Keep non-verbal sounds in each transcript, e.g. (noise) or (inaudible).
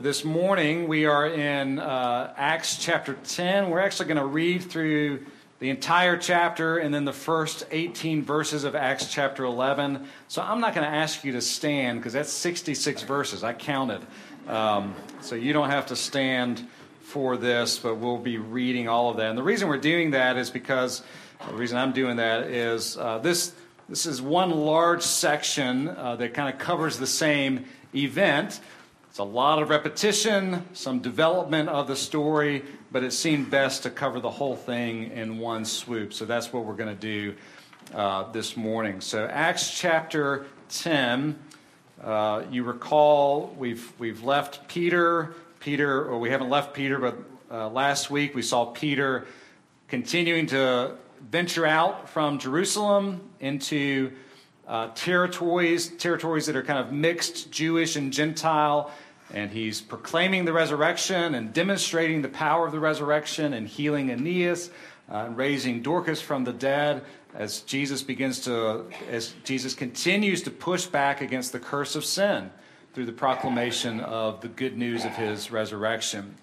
This morning we are in uh, Acts chapter 10. We're actually going to read through the entire chapter and then the first 18 verses of Acts chapter 11. So I'm not going to ask you to stand because that's 66 verses. I counted. Um, so you don't have to stand for this, but we'll be reading all of that. And the reason we're doing that is because the reason I'm doing that is uh, this. This is one large section uh, that kind of covers the same event. It's a lot of repetition, some development of the story, but it seemed best to cover the whole thing in one swoop. So that's what we're going to do uh, this morning. So, Acts chapter 10. Uh, you recall we've, we've left Peter. Peter, or we haven't left Peter, but uh, last week we saw Peter continuing to venture out from Jerusalem into uh, territories, territories that are kind of mixed Jewish and Gentile and he's proclaiming the resurrection and demonstrating the power of the resurrection and healing Aeneas uh, and raising Dorcas from the dead as Jesus begins to, as Jesus continues to push back against the curse of sin through the proclamation of the good news of his resurrection.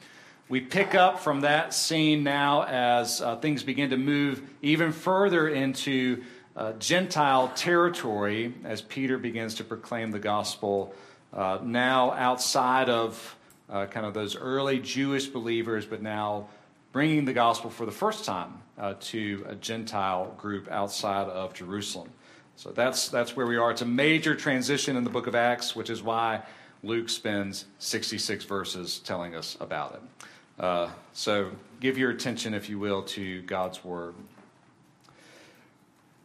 We pick up from that scene now as uh, things begin to move even further into uh, Gentile territory as Peter begins to proclaim the gospel uh, now outside of uh, kind of those early Jewish believers, but now bringing the gospel for the first time uh, to a Gentile group outside of Jerusalem. So that's, that's where we are. It's a major transition in the book of Acts, which is why Luke spends 66 verses telling us about it. Uh, so give your attention, if you will, to God's word.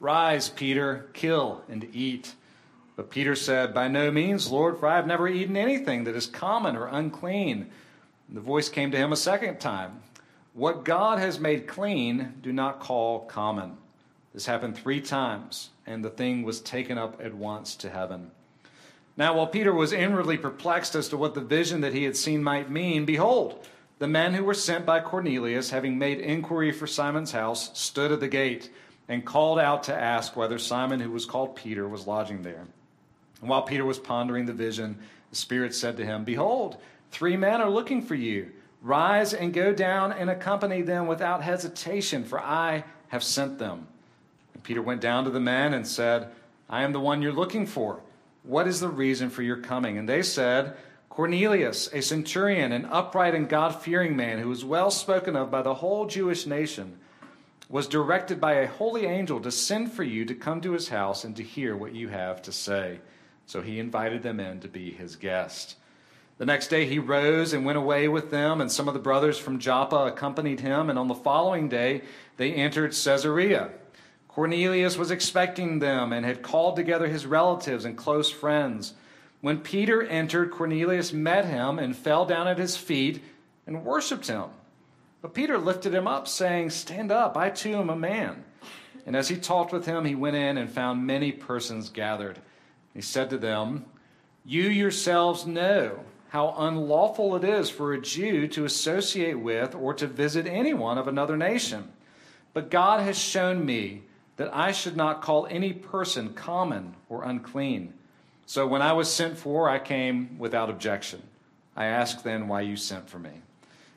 Rise, Peter, kill and eat. But Peter said, By no means, Lord, for I have never eaten anything that is common or unclean. The voice came to him a second time What God has made clean, do not call common. This happened three times, and the thing was taken up at once to heaven. Now, while Peter was inwardly perplexed as to what the vision that he had seen might mean, behold, the men who were sent by Cornelius, having made inquiry for Simon's house, stood at the gate and called out to ask whether Simon, who was called Peter, was lodging there. And while Peter was pondering the vision, the Spirit said to him, Behold, Three men are looking for you. Rise and go down and accompany them without hesitation, for I have sent them. And Peter went down to the men and said, I am the one you're looking for. What is the reason for your coming? And they said, Cornelius, a centurion, an upright and God fearing man who was well spoken of by the whole Jewish nation, was directed by a holy angel to send for you to come to his house and to hear what you have to say. So he invited them in to be his guest. The next day he rose and went away with them, and some of the brothers from Joppa accompanied him. And on the following day they entered Caesarea. Cornelius was expecting them and had called together his relatives and close friends. When Peter entered, Cornelius met him and fell down at his feet and worshiped him. But Peter lifted him up, saying, Stand up, I too am a man. And as he talked with him, he went in and found many persons gathered. He said to them, You yourselves know how unlawful it is for a Jew to associate with or to visit anyone of another nation. But God has shown me that I should not call any person common or unclean. So when I was sent for, I came without objection. I asked then why you sent for me.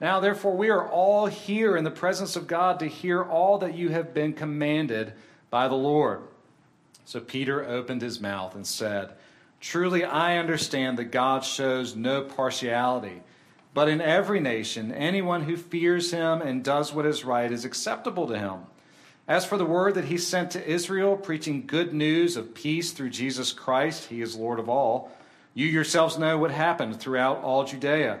Now, therefore, we are all here in the presence of God to hear all that you have been commanded by the Lord. So Peter opened his mouth and said, Truly, I understand that God shows no partiality, but in every nation, anyone who fears him and does what is right is acceptable to him. As for the word that he sent to Israel, preaching good news of peace through Jesus Christ, he is Lord of all, you yourselves know what happened throughout all Judea,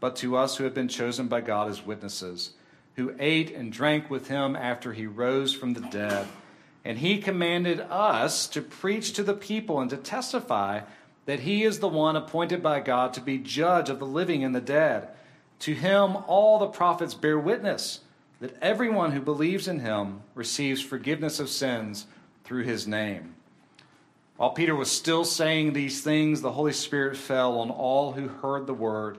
but to us who have been chosen by God as witnesses, who ate and drank with him after he rose from the dead. And he commanded us to preach to the people and to testify that he is the one appointed by God to be judge of the living and the dead. To him, all the prophets bear witness that everyone who believes in him receives forgiveness of sins through his name. While Peter was still saying these things, the Holy Spirit fell on all who heard the word.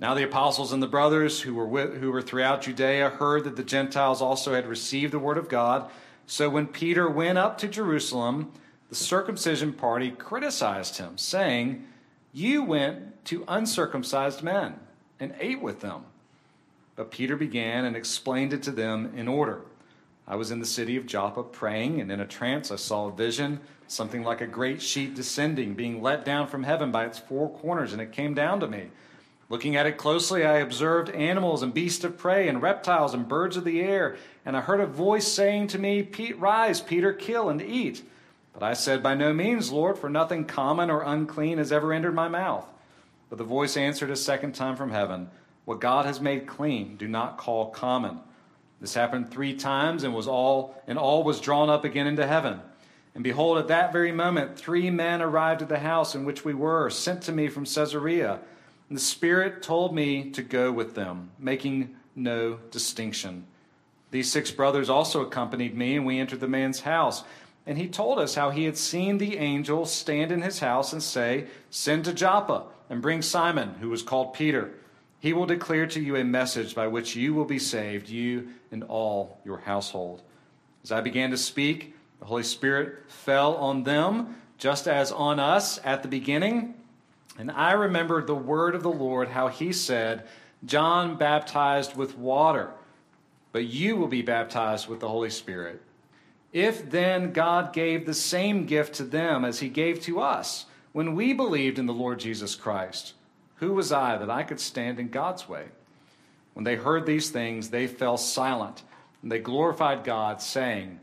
Now the apostles and the brothers who were, with, who were throughout Judea heard that the Gentiles also had received the word of God. So when Peter went up to Jerusalem, the circumcision party criticized him, saying, You went to uncircumcised men and ate with them. But Peter began and explained it to them in order. I was in the city of Joppa praying, and in a trance I saw a vision, something like a great sheet descending, being let down from heaven by its four corners, and it came down to me. Looking at it closely, I observed animals and beasts of prey and reptiles and birds of the air. And I heard a voice saying to me, Pete, Rise, Peter, kill and eat. But I said, By no means, Lord, for nothing common or unclean has ever entered my mouth. But the voice answered a second time from heaven, What God has made clean, do not call common. This happened three times and was all and all was drawn up again into heaven. And behold, at that very moment, three men arrived at the house in which we were, sent to me from Caesarea. And the Spirit told me to go with them, making no distinction. These six brothers also accompanied me, and we entered the man's house. And he told us how he had seen the angel stand in his house and say, Send to Joppa and bring Simon, who was called Peter. He will declare to you a message by which you will be saved, you and all your household. As I began to speak, the Holy Spirit fell on them, just as on us at the beginning. And I remembered the word of the Lord, how he said, John baptized with water, but you will be baptized with the Holy Spirit. If then God gave the same gift to them as he gave to us when we believed in the Lord Jesus Christ, who was I that I could stand in God's way? When they heard these things, they fell silent, and they glorified God, saying,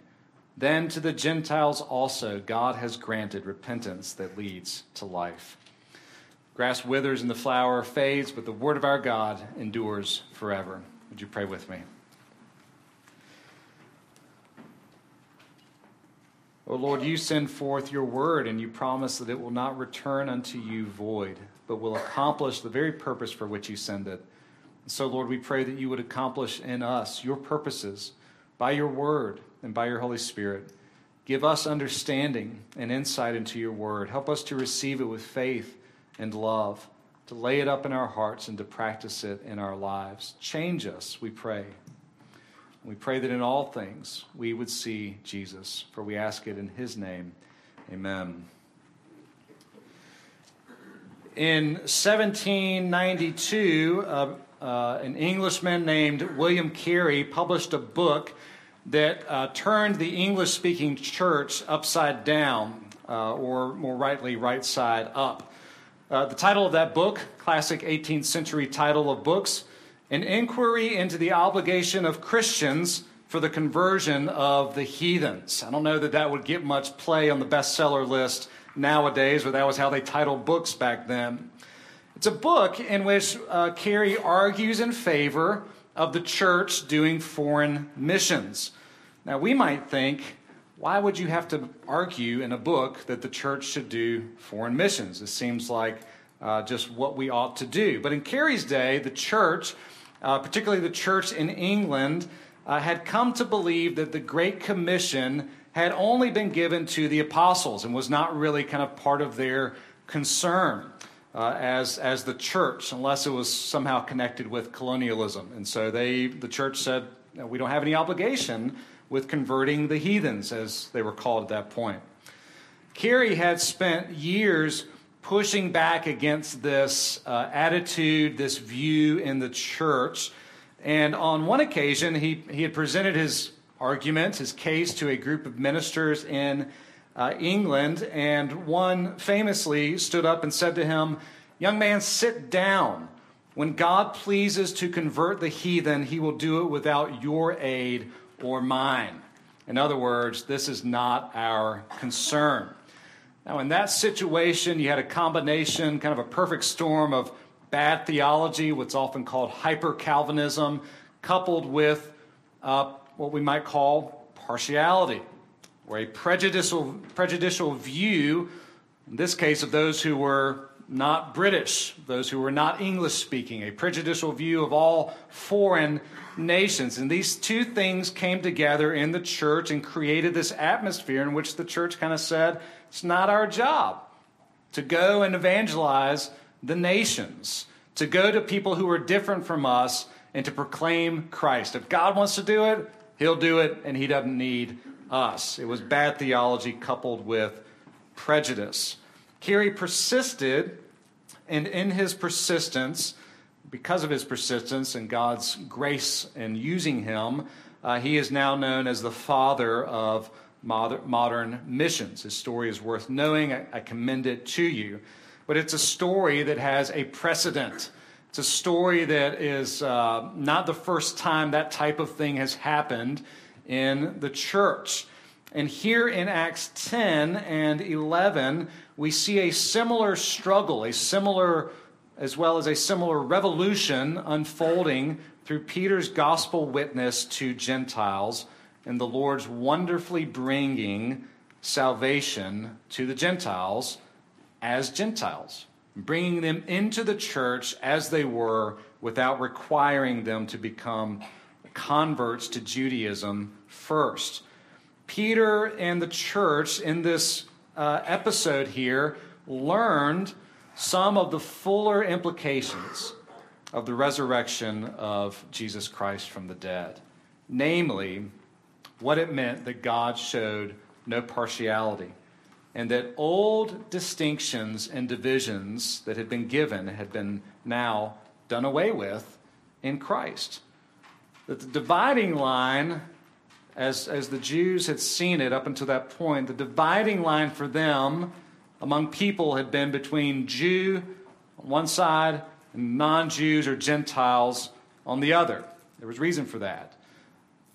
Then to the Gentiles also God has granted repentance that leads to life. Grass withers and the flower fades, but the word of our God endures forever. Would you pray with me? O Lord, you send forth your word, and you promise that it will not return unto you void, but will accomplish the very purpose for which you send it. And so, Lord, we pray that you would accomplish in us your purposes by your word and by your Holy Spirit. Give us understanding and insight into your word. Help us to receive it with faith and love. to lay it up in our hearts and to practice it in our lives. Change us, we pray. We pray that in all things we would see Jesus, for we ask it in his name. Amen. In 1792, uh, uh, an Englishman named William Carey published a book that uh, turned the English speaking church upside down, uh, or more rightly, right side up. Uh, the title of that book, classic 18th century title of books, An Inquiry into the Obligation of Christians for the Conversion of the Heathens. I don't know that that would get much play on the bestseller list nowadays, but that was how they titled books back then. It's a book in which uh, Carey argues in favor of the church doing foreign missions. Now, we might think, why would you have to argue in a book that the church should do foreign missions? It seems like uh, just what we ought to do. But in Carey's day, the church, uh, particularly the church in England, uh, had come to believe that the Great Commission had only been given to the apostles and was not really kind of part of their concern uh, as, as the church, unless it was somehow connected with colonialism. And so they, the church said, we don't have any obligation with converting the heathens, as they were called at that point. Carey had spent years pushing back against this uh, attitude, this view in the church. And on one occasion, he, he had presented his arguments, his case, to a group of ministers in uh, England, and one famously stood up and said to him, Young man, sit down. When God pleases to convert the heathen, he will do it without your aid or mine. In other words, this is not our concern. Now, in that situation, you had a combination, kind of a perfect storm of bad theology, what's often called hyper Calvinism, coupled with uh, what we might call partiality, or a prejudicial, prejudicial view, in this case, of those who were not British, those who were not English speaking, a prejudicial view of all foreign nations. And these two things came together in the church and created this atmosphere in which the church kind of said, it's not our job to go and evangelize the nations, to go to people who are different from us and to proclaim Christ. If God wants to do it, He'll do it, and he doesn't need us. It was bad theology coupled with prejudice. Carey persisted, and in his persistence, because of his persistence and God's grace in using him, uh, he is now known as the father of modern missions. His story is worth knowing. I, I commend it to you. But it's a story that has a precedent. It's a story that is uh, not the first time that type of thing has happened in the church. And here in Acts 10 and 11, we see a similar struggle, a similar, as well as a similar revolution unfolding through Peter's gospel witness to Gentiles and the Lord's wonderfully bringing salvation to the Gentiles as Gentiles bringing them into the church as they were without requiring them to become converts to Judaism first. Peter and the church in this uh, episode here learned some of the fuller implications of the resurrection of Jesus Christ from the dead, namely, what it meant that God showed no partiality and that old distinctions and divisions that had been given had been now done away with in Christ. That the dividing line, as, as the Jews had seen it up until that point, the dividing line for them among people had been between Jew on one side and non Jews or Gentiles on the other. There was reason for that.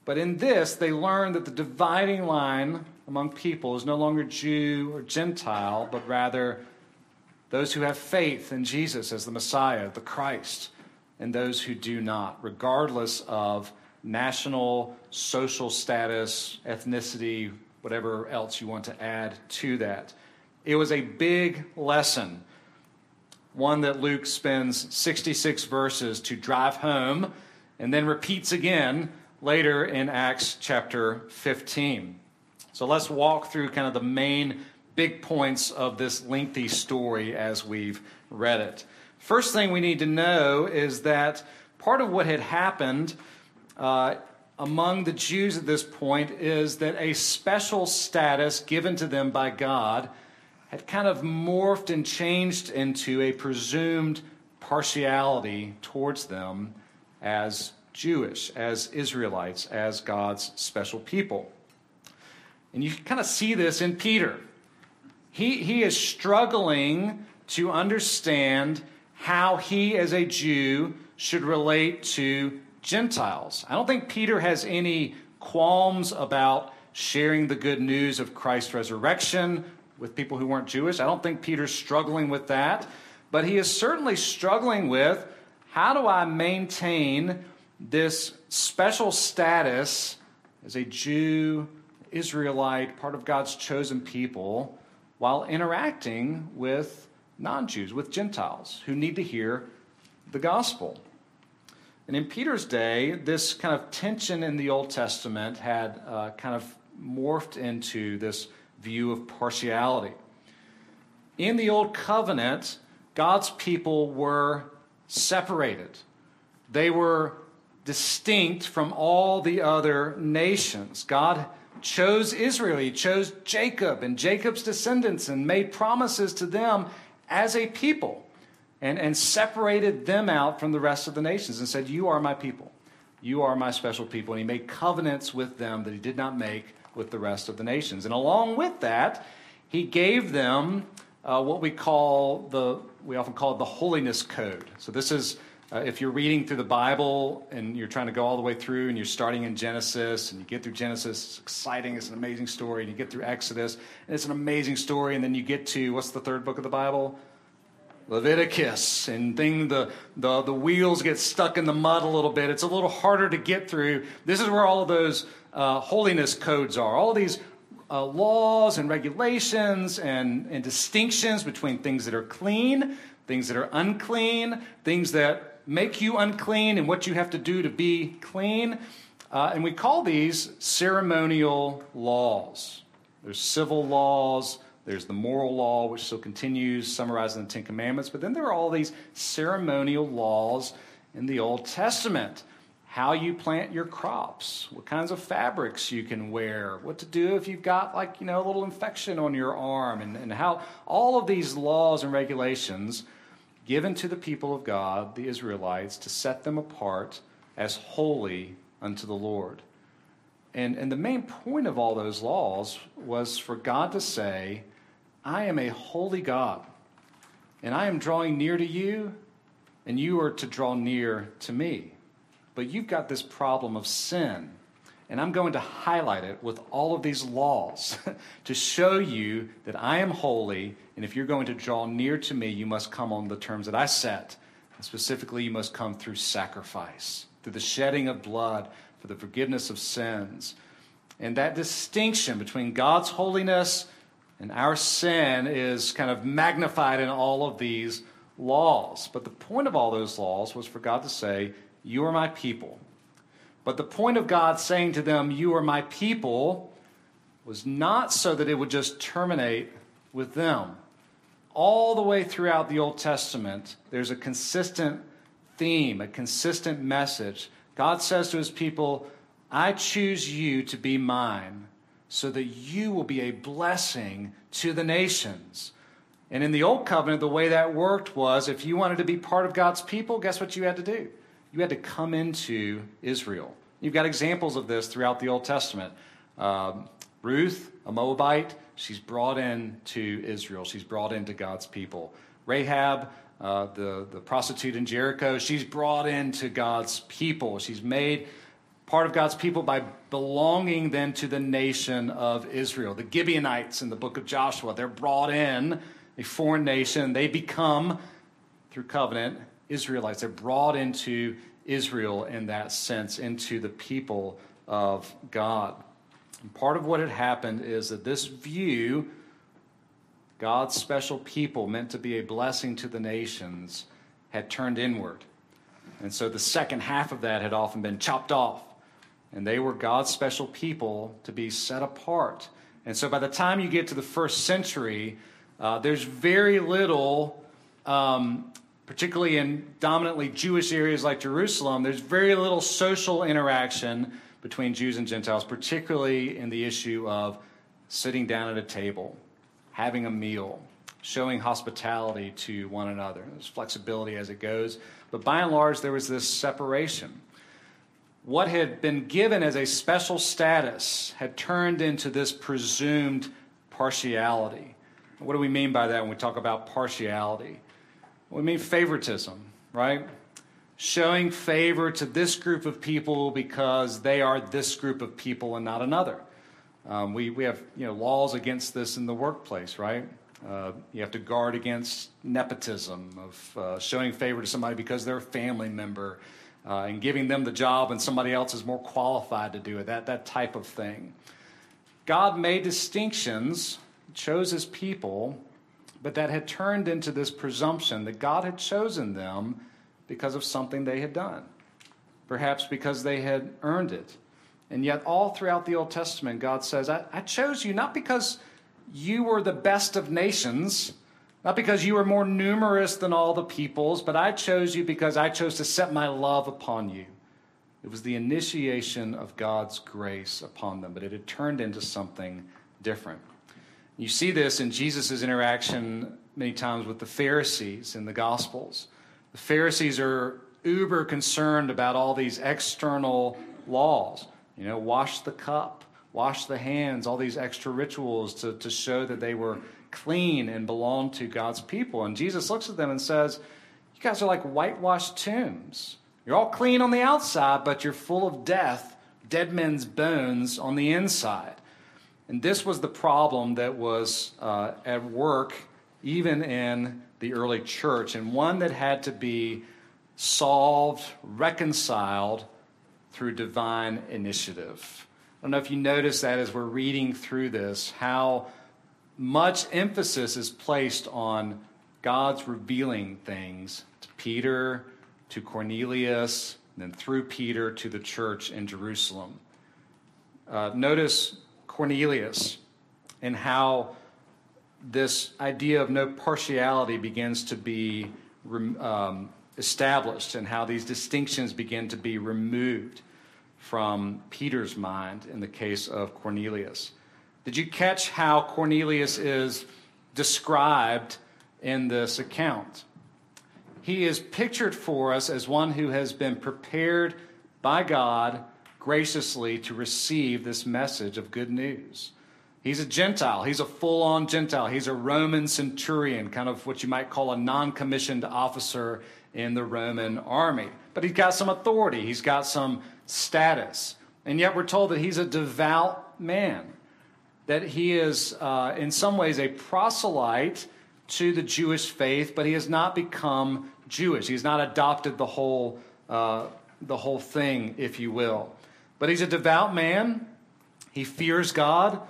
But in this, they learned that the dividing line among people is no longer Jew or Gentile, but rather those who have faith in Jesus as the Messiah, the Christ, and those who do not, regardless of national, social status, ethnicity, whatever else you want to add to that. It was a big lesson, one that Luke spends 66 verses to drive home and then repeats again later in Acts chapter 15. So let's walk through kind of the main big points of this lengthy story as we've read it. First thing we need to know is that part of what had happened uh, among the Jews at this point is that a special status given to them by God had kind of morphed and changed into a presumed partiality towards them as Jewish, as Israelites, as God's special people. And you kind of see this in Peter. He, he is struggling to understand how he, as a Jew, should relate to Gentiles. I don't think Peter has any qualms about sharing the good news of Christ's resurrection with people who weren't Jewish. I don't think Peter's struggling with that. But he is certainly struggling with how do I maintain this special status as a Jew, Israelite, part of God's chosen people, while interacting with non Jews, with Gentiles who need to hear the gospel. And in Peter's day, this kind of tension in the Old Testament had uh, kind of morphed into this view of partiality. In the Old Covenant, God's people were separated. They were distinct from all the other nations. God chose Israel, He chose Jacob and Jacob's descendants and made promises to them as a people and, and separated them out from the rest of the nations and said, You are my people. You are my special people. And He made covenants with them that He did not make with the rest of the nations. And along with that, He gave them uh, what we call the, we often call it the holiness code. So this is, uh, if you're reading through the Bible and you're trying to go all the way through and you're starting in Genesis and you get through Genesis, it's exciting, it's an amazing story, and you get through Exodus, and it's an amazing story, and then you get to, what's the third book of the Bible? Leviticus, and thing the, the, the wheels get stuck in the mud a little bit. It's a little harder to get through. This is where all of those uh, holiness codes are. All these uh, laws and regulations and, and distinctions between things that are clean, things that are unclean, things that make you unclean, and what you have to do to be clean. Uh, and we call these ceremonial laws. There's civil laws, there's the moral law, which still continues, summarized in the Ten Commandments, but then there are all these ceremonial laws in the Old Testament how you plant your crops, what kinds of fabrics you can wear, what to do if you've got like, you know, a little infection on your arm, and, and how all of these laws and regulations given to the people of God, the Israelites, to set them apart as holy unto the Lord. And, and the main point of all those laws was for God to say, I am a holy God, and I am drawing near to you, and you are to draw near to me. But you've got this problem of sin. And I'm going to highlight it with all of these laws (laughs) to show you that I am holy. And if you're going to draw near to me, you must come on the terms that I set. And specifically, you must come through sacrifice, through the shedding of blood for the forgiveness of sins. And that distinction between God's holiness and our sin is kind of magnified in all of these laws. But the point of all those laws was for God to say, you are my people. But the point of God saying to them, You are my people, was not so that it would just terminate with them. All the way throughout the Old Testament, there's a consistent theme, a consistent message. God says to his people, I choose you to be mine so that you will be a blessing to the nations. And in the Old Covenant, the way that worked was if you wanted to be part of God's people, guess what you had to do? you had to come into Israel. You've got examples of this throughout the Old Testament. Um, Ruth, a Moabite, she's brought into Israel. She's brought into God's people. Rahab, uh, the, the prostitute in Jericho, she's brought into God's people. She's made part of God's people by belonging then to the nation of Israel. The Gibeonites in the book of Joshua, they're brought in, a foreign nation. They become, through covenant, Israelites. They're brought into Israel in that sense, into the people of God. And part of what had happened is that this view, God's special people meant to be a blessing to the nations, had turned inward. And so the second half of that had often been chopped off. And they were God's special people to be set apart. And so by the time you get to the first century, uh, there's very little um, particularly in dominantly Jewish areas like Jerusalem, there's very little social interaction between Jews and Gentiles, particularly in the issue of sitting down at a table, having a meal, showing hospitality to one another. There's flexibility as it goes. But by and large, there was this separation. What had been given as a special status had turned into this presumed partiality. What do we mean by that when we talk about partiality? We mean favoritism, right? Showing favor to this group of people because they are this group of people and not another. Um, we, we have you know, laws against this in the workplace, right? Uh, you have to guard against nepotism, of uh, showing favor to somebody because they're a family member, uh, and giving them the job and somebody else is more qualified to do it, that, that type of thing. God made distinctions, chose his people, but that had turned into this presumption that God had chosen them because of something they had done, perhaps because they had earned it. And yet, all throughout the Old Testament, God says, I, I chose you not because you were the best of nations, not because you were more numerous than all the peoples, but I chose you because I chose to set my love upon you. It was the initiation of God's grace upon them, but it had turned into something different. You see this in Jesus' interaction many times with the Pharisees in the Gospels. The Pharisees are uber concerned about all these external laws. You know, wash the cup, wash the hands, all these extra rituals to, to show that they were clean and belong to God's people. And Jesus looks at them and says, You guys are like whitewashed tombs. You're all clean on the outside, but you're full of death, dead men's bones on the inside. And this was the problem that was uh, at work even in the early church, and one that had to be solved, reconciled through divine initiative. I don't know if you notice that as we're reading through this, how much emphasis is placed on God's revealing things to Peter, to Cornelius, and then through Peter to the church in Jerusalem. Uh, notice Cornelius and how this idea of no partiality begins to be um, established and how these distinctions begin to be removed from Peter's mind in the case of Cornelius. Did you catch how Cornelius is described in this account? He is pictured for us as one who has been prepared by God graciously to receive this message of good news. He's a Gentile. He's a full on Gentile. He's a Roman centurion, kind of what you might call a non commissioned officer in the Roman army. But he's got some authority, he's got some status. And yet we're told that he's a devout man, that he is, uh, in some ways, a proselyte to the Jewish faith, but he has not become Jewish. He's not adopted the whole, uh, the whole thing, if you will. But he's a devout man. He fears God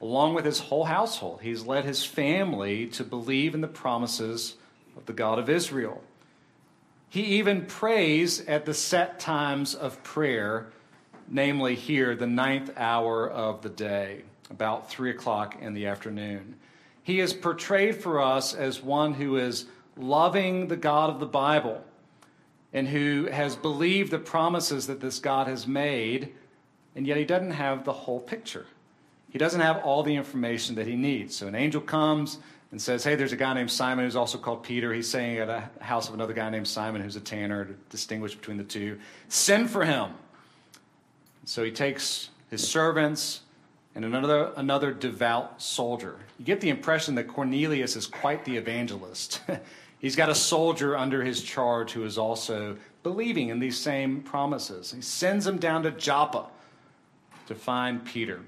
along with his whole household. He's led his family to believe in the promises of the God of Israel. He even prays at the set times of prayer, namely here, the ninth hour of the day, about three o'clock in the afternoon. He is portrayed for us as one who is loving the God of the Bible and who has believed the promises that this God has made, and yet he doesn't have the whole picture. He doesn't have all the information that he needs. So an angel comes and says, Hey, there's a guy named Simon who's also called Peter. He's staying at a house of another guy named Simon who's a tanner to distinguish between the two. Send for him. So he takes his servants and another, another devout soldier. You get the impression that Cornelius is quite the evangelist. (laughs) He's got a soldier under his charge who is also believing in these same promises. He sends him down to Joppa to find Peter.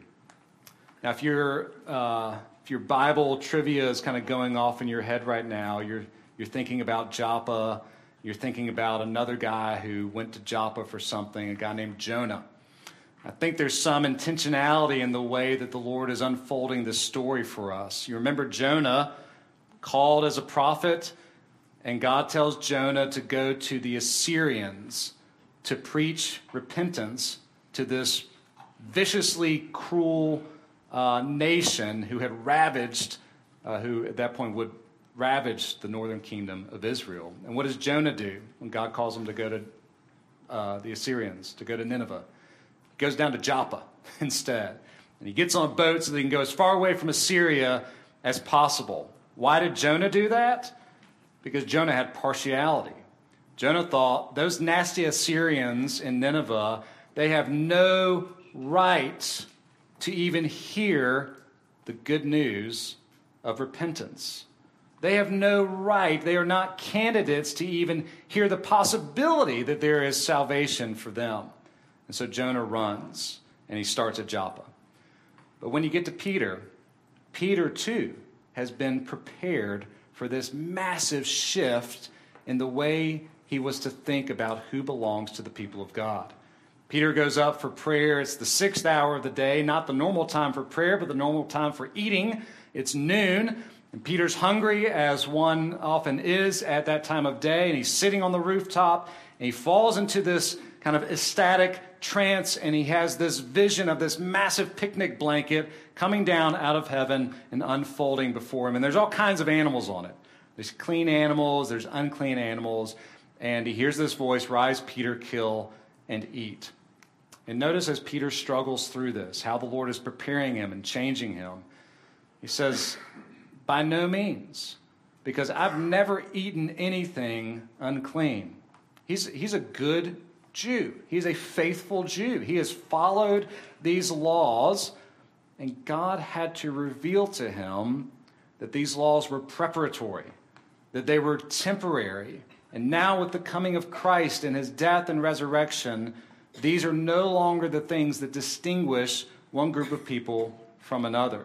Now, if you're uh, if your Bible trivia is kind of going off in your head right now, you're, you're thinking about Joppa, you're thinking about another guy who went to Joppa for something, a guy named Jonah. I think there's some intentionality in the way that the Lord is unfolding this story for us. You remember Jonah called as a prophet, and God tells Jonah to go to the Assyrians to preach repentance to this viciously cruel uh, nation who had ravaged, uh, who at that point would ravaged the northern kingdom of Israel. And what does Jonah do when God calls him to go to uh, the Assyrians, to go to Nineveh? Goes down to Joppa (laughs) instead. And he gets on a boat so that he can go as far away from Assyria as possible. Why did Jonah do that? Because Jonah had partiality. Jonah thought those nasty Assyrians in Nineveh, they have no right to even hear the good news of repentance. They have no right, they are not candidates to even hear the possibility that there is salvation for them. And so Jonah runs and he starts at Joppa. But when you get to Peter, Peter too has been prepared for this massive shift in the way he was to think about who belongs to the people of God. Peter goes up for prayer. It's the sixth hour of the day, not the normal time for prayer, but the normal time for eating. It's noon. And Peter's hungry, as one often is at that time of day, and he's sitting on the rooftop, and he falls into this kind of ecstatic trance, and he has this vision of this massive picnic blanket coming down out of heaven and unfolding before him. And there's all kinds of animals on it. There's clean animals, there's unclean animals, and he hears this voice Rise, Peter, kill, and eat. And notice as Peter struggles through this, how the Lord is preparing him and changing him. He says, by no means, because I've never eaten anything unclean. He's, he's a good Jew, he's a faithful Jew. He has followed these laws, and God had to reveal to him that these laws were preparatory, that they were temporary. And now, with the coming of Christ and his death and resurrection, these are no longer the things that distinguish one group of people from another.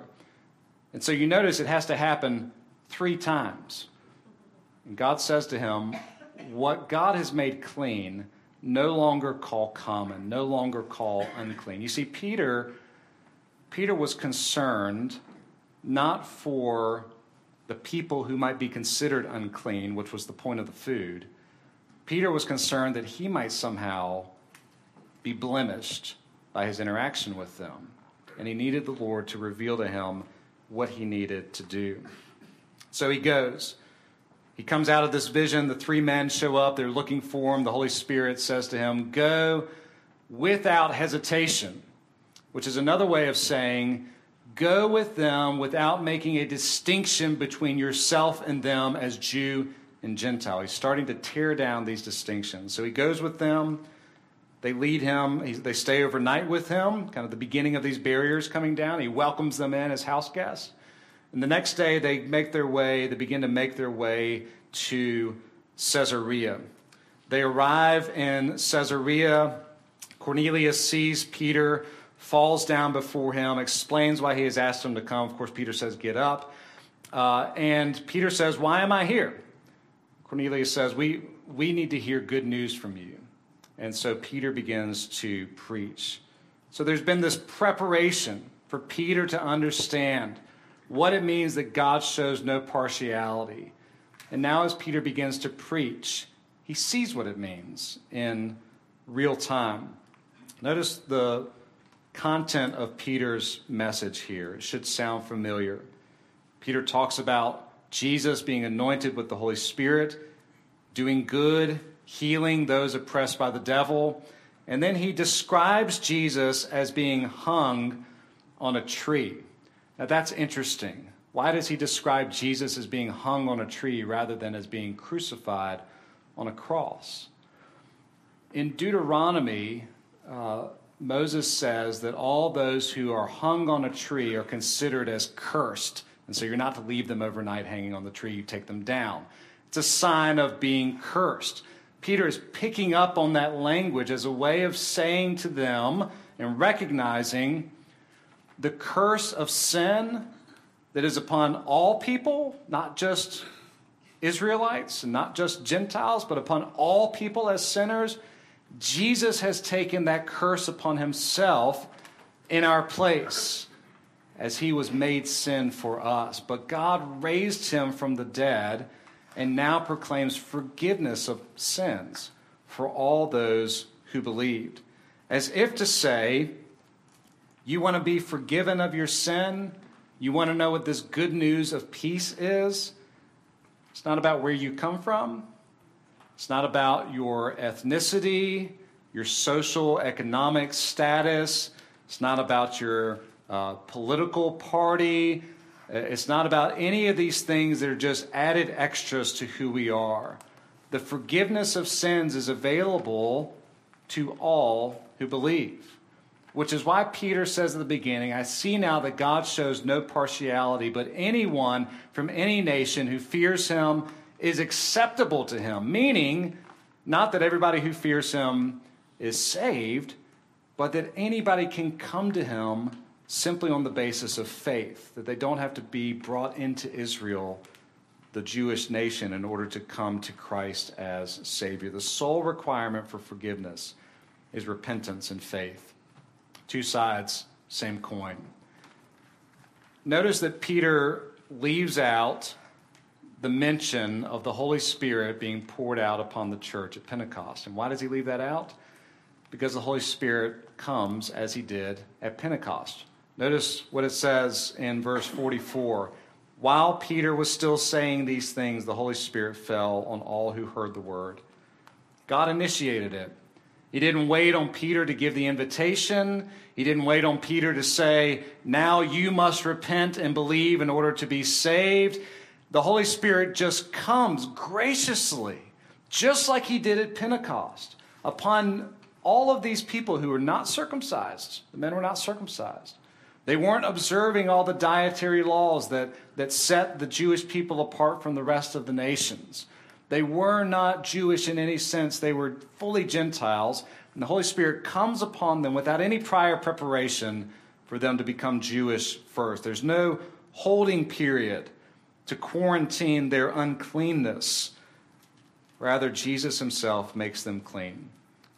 And so you notice it has to happen three times. And God says to him, What God has made clean, no longer call common, no longer call unclean. You see, Peter, Peter was concerned not for the people who might be considered unclean, which was the point of the food. Peter was concerned that he might somehow be blemished by his interaction with them. And he needed the Lord to reveal to him what he needed to do. So he goes. He comes out of this vision. The three men show up. They're looking for him. The Holy Spirit says to him, Go without hesitation, which is another way of saying, Go with them without making a distinction between yourself and them as Jew and Gentile. He's starting to tear down these distinctions. So he goes with them. They lead him, they stay overnight with him, kind of the beginning of these barriers coming down. He welcomes them in as house guests. And the next day, they make their way, they begin to make their way to Caesarea. They arrive in Caesarea. Cornelius sees Peter, falls down before him, explains why he has asked him to come. Of course, Peter says, Get up. Uh, and Peter says, Why am I here? Cornelius says, we, we need to hear good news from you. And so Peter begins to preach. So there's been this preparation for Peter to understand what it means that God shows no partiality. And now, as Peter begins to preach, he sees what it means in real time. Notice the content of Peter's message here. It should sound familiar. Peter talks about Jesus being anointed with the Holy Spirit, doing good healing those oppressed by the devil. And then he describes Jesus as being hung on a tree. Now that's interesting. Why does he describe Jesus as being hung on a tree rather than as being crucified on a cross? In Deuteronomy, uh, Moses says that all those who are hung on a tree are considered as cursed. And so you're not to leave them overnight hanging on the tree, you take them down. It's a sign of being cursed. Peter is picking up on that language as a way of saying to them and recognizing the curse of sin that is upon all people, not just Israelites and not just Gentiles, but upon all people as sinners. Jesus has taken that curse upon himself in our place as he was made sin for us. But God raised him from the dead and now proclaims forgiveness of sins for all those who believed. As if to say, you want to be forgiven of your sin? You want to know what this good news of peace is? It's not about where you come from. It's not about your ethnicity, your social, economic status. It's not about your uh, political party. Uh, it's not about any of these things that are just added extras to who we are. The forgiveness of sins is available to all who believe. Which is why Peter says at the beginning, I see now that God shows no partiality, but anyone from any nation who fears him is acceptable to him. Meaning, not that everybody who fears him is saved, but that anybody can come to him simply on the basis of faith, that they don't have to be brought into Israel, the Jewish nation, in order to come to Christ as Savior. The sole requirement for forgiveness is repentance and faith. Two sides, same coin. Notice that Peter leaves out the mention of the Holy Spirit being poured out upon the church at Pentecost. And why does he leave that out? Because the Holy Spirit comes as he did at Pentecost. Notice what it says in verse 44. While Peter was still saying these things, the Holy Spirit fell on all who heard the word. God initiated it. He didn't wait on Peter to give the invitation. He didn't wait on Peter to say, Now you must repent and believe in order to be saved. The Holy Spirit just comes graciously, just like he did at Pentecost, upon all of these people who were not circumcised. The men were not circumcised. They weren't observing all the dietary laws that, that set the Jewish people apart from the rest of the nations. They were not Jewish in any sense, they were fully Gentiles. And the Holy Spirit comes upon them without any prior preparation for them to become Jewish first. There's no holding period to quarantine their uncleanness. Rather, Jesus himself makes them clean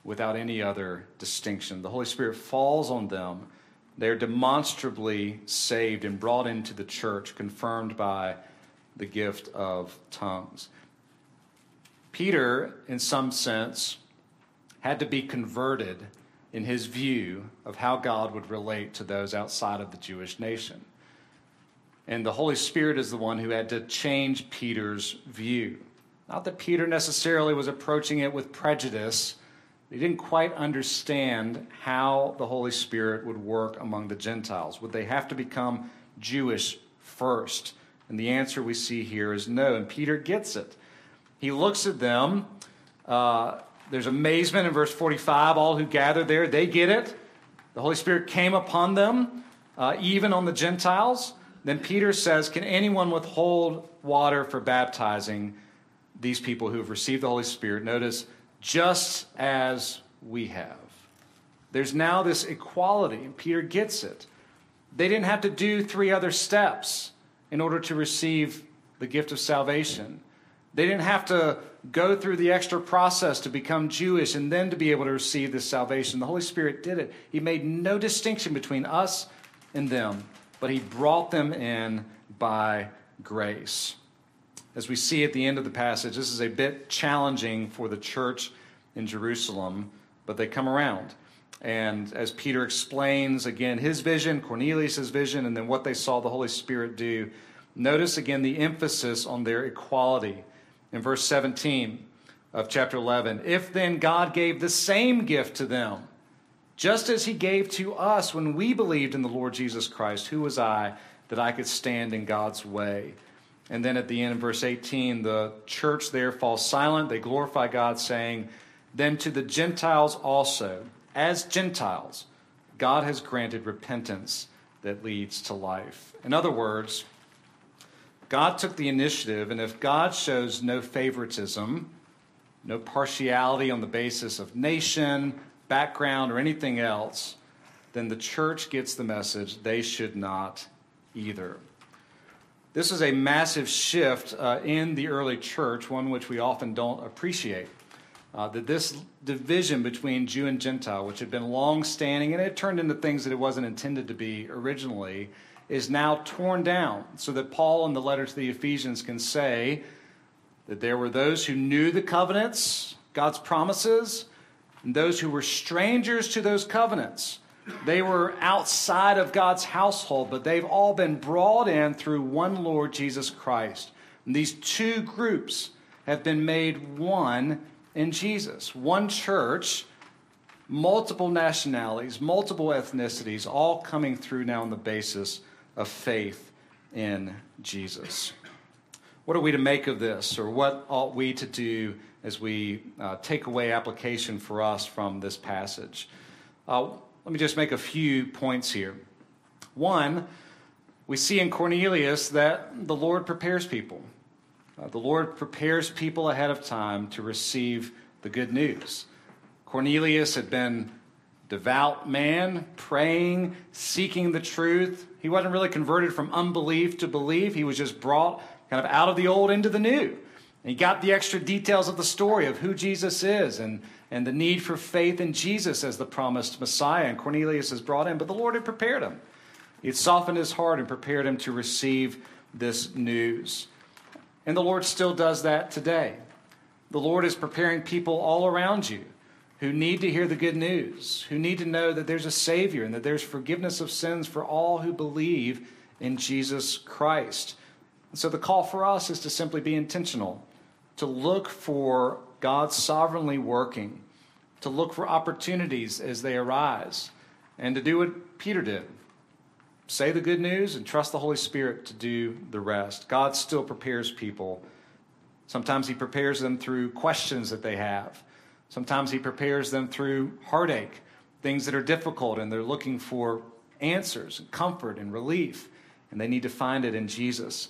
without any other distinction. The Holy Spirit falls on them they're demonstrably saved and brought into the church, confirmed by the gift of tongues. Peter, in some sense, had to be converted in his view of how God would relate to those outside of the Jewish nation. And the Holy Spirit is the one who had to change Peter's view. Not that Peter necessarily was approaching it with prejudice they didn't quite understand how the Holy Spirit would work among the Gentiles. Would they have to become Jewish first? And the answer we see here is no. And Peter gets it. He looks at them. Uh, there's amazement in verse 45. All who gathered there, they get it. The Holy Spirit came upon them, uh, even on the Gentiles. Then Peter says, Can anyone withhold water for baptizing these people who have received the Holy Spirit? Notice just as we have. There's now this equality, and Peter gets it. They didn't have to do three other steps in order to receive the gift of salvation. They didn't have to go through the extra process to become Jewish and then to be able to receive this salvation. The Holy Spirit did it. He made no distinction between us and them, but He brought them in by grace as we see at the end of the passage, this is a bit challenging for the church in Jerusalem, but they come around. And as Peter explains again his vision, Cornelius' vision, and then what they saw the Holy Spirit do, notice again the emphasis on their equality. In verse 17 of chapter 11, if then God gave the same gift to them, just as he gave to us when we believed in the Lord Jesus Christ, who was I that I could stand in God's way? And then at the end of verse 18, the church there falls silent. They glorify God, saying, Then to the Gentiles also, as Gentiles, God has granted repentance that leads to life. In other words, God took the initiative, and if God shows no favoritism, no partiality on the basis of nation, background, or anything else, then the church gets the message they should not either. This is a massive shift uh, in the early church, one which we often don't appreciate. Uh, that this division between Jew and Gentile, which had been long standing and it turned into things that it wasn't intended to be originally, is now torn down so that Paul in the letter to the Ephesians can say that there were those who knew the covenants, God's promises, and those who were strangers to those covenants. They were outside of God's household, but they've all been brought in through one Lord Jesus Christ. And these two groups have been made one in Jesus. One church, multiple nationalities, multiple ethnicities, all coming through now on the basis of faith in Jesus. What are we to make of this, or what ought we to do as we uh, take away application for us from this passage? Uh, let me just make a few points here. One, we see in Cornelius that the Lord prepares people. Uh, the Lord prepares people ahead of time to receive the good news. Cornelius had been devout man, praying, seeking the truth. He wasn't really converted from unbelief to belief. He was just brought kind of out of the old into the new. And he got the extra details of the story of who Jesus is and, and the need for faith in Jesus as the promised Messiah. And Cornelius is brought in, but the Lord had prepared him. He had softened his heart and prepared him to receive this news. And the Lord still does that today. The Lord is preparing people all around you who need to hear the good news, who need to know that there's a Savior and that there's forgiveness of sins for all who believe in Jesus Christ. And so the call for us is to simply be intentional, to look for God sovereignly working, to look for opportunities as they arise, and to do what Peter did say the good news and trust the Holy Spirit to do the rest. God still prepares people. Sometimes He prepares them through questions that they have. Sometimes He prepares them through heartache, things that are difficult, and they're looking for answers and comfort and relief, and they need to find it in Jesus.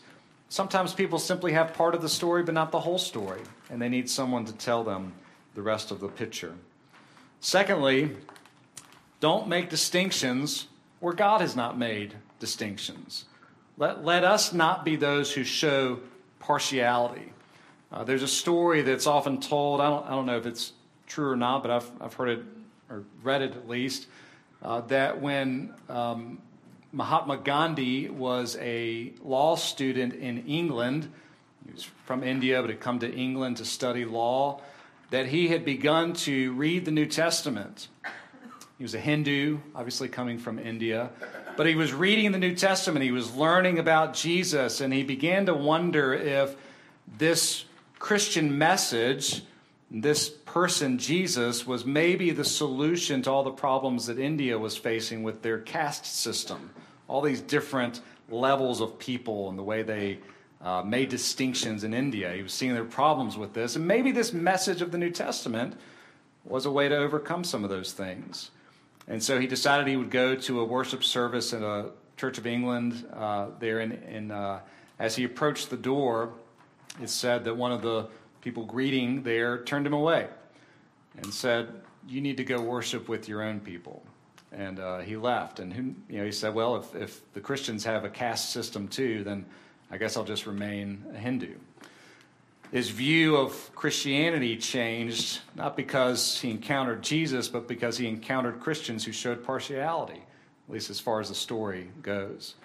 Sometimes people simply have part of the story, but not the whole story, and they need someone to tell them the rest of the picture. Secondly, don't make distinctions where God has not made distinctions. Let, let us not be those who show partiality. Uh, there's a story that's often told, I don't, I don't know if it's true or not, but I've, I've heard it or read it at least, uh, that when um, Mahatma Gandhi was a law student in England, he was from India but had come to England to study law, that he had begun to read the New Testament. He was a Hindu, obviously coming from India, but he was reading the New Testament. He was learning about Jesus, and he began to wonder if this Christian message this person, Jesus, was maybe the solution to all the problems that India was facing with their caste system, all these different levels of people and the way they uh, made distinctions in India. He was seeing their problems with this, and maybe this message of the New Testament was a way to overcome some of those things. And so he decided he would go to a worship service in a Church of England uh, there. In uh, as he approached the door, it said that one of the people greeting there turned him away and said, You need to go worship with your own people. And uh, he left. And who, you know, he said, Well, if, if the Christians have a caste system too, then I guess I'll just remain a Hindu. His view of Christianity changed not because he encountered Jesus, but because he encountered Christians who showed partiality, at least as far as the story goes.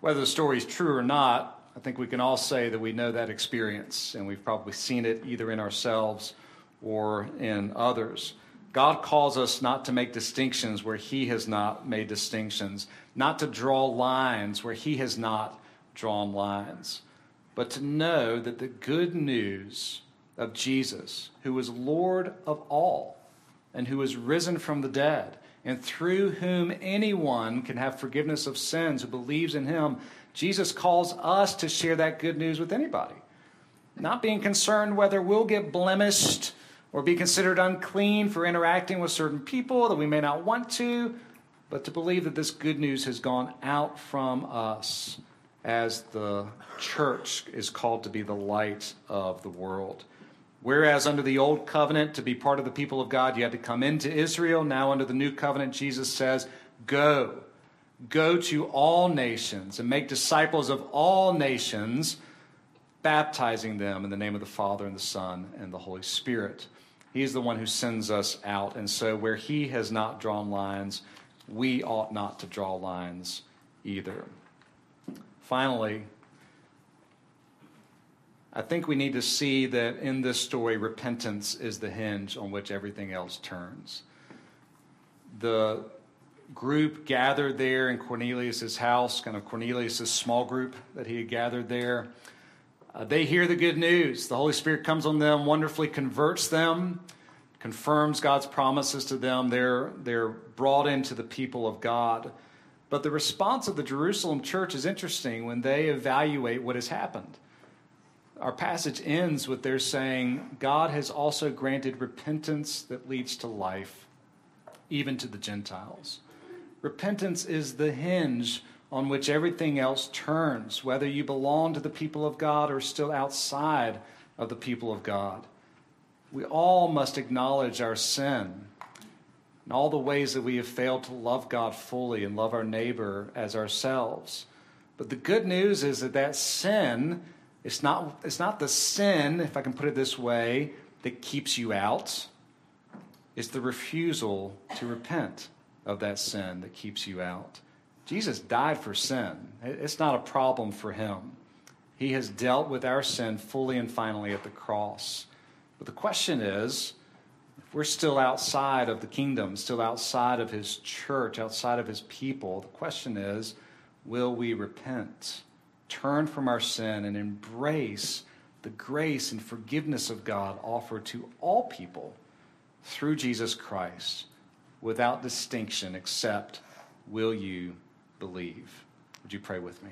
Whether the story is true or not, I think we can all say that we know that experience, and we've probably seen it either in ourselves or in others. God calls us not to make distinctions where He has not made distinctions, not to draw lines where He has not drawn lines, but to know that the good news of Jesus, who is Lord of all and who is risen from the dead, and through whom anyone can have forgiveness of sins who believes in Him, Jesus calls us to share that good news with anybody, not being concerned whether we'll get blemished or be considered unclean for interacting with certain people that we may not want to, but to believe that this good news has gone out from us as the church is called to be the light of the world. Whereas under the old covenant, to be part of the people of God, you had to come into Israel. Now, under the new covenant, Jesus says, Go Go to all nations and make disciples of all nations, baptizing them in the name of the Father and the Son and the Holy Spirit. He is the one who sends us out. And so, where He has not drawn lines, we ought not to draw lines either. Finally, I think we need to see that in this story, repentance is the hinge on which everything else turns. The group gathered there in Cornelius' house, kind of Cornelius' small group that he had gathered there. Uh, they hear the good news. The Holy Spirit comes on them, wonderfully converts them, confirms God's promises to them. They're, they're brought into the people of God. But the response of the Jerusalem church is interesting when they evaluate what has happened. Our passage ends with their saying, God has also granted repentance that leads to life, even to the Gentiles. Repentance is the hinge on which everything else turns, whether you belong to the people of God or still outside of the people of God. We all must acknowledge our sin and all the ways that we have failed to love God fully and love our neighbor as ourselves. But the good news is that that sin, it's not, it's not the sin, if I can put it this way, that keeps you out. It's the refusal to repent of that sin that keeps you out. Jesus died for sin. It's not a problem for him. He has dealt with our sin fully and finally at the cross. But the question is if we're still outside of the kingdom, still outside of his church, outside of his people, the question is will we repent, turn from our sin, and embrace the grace and forgiveness of God offered to all people through Jesus Christ without distinction except will you believe. Would you pray with me?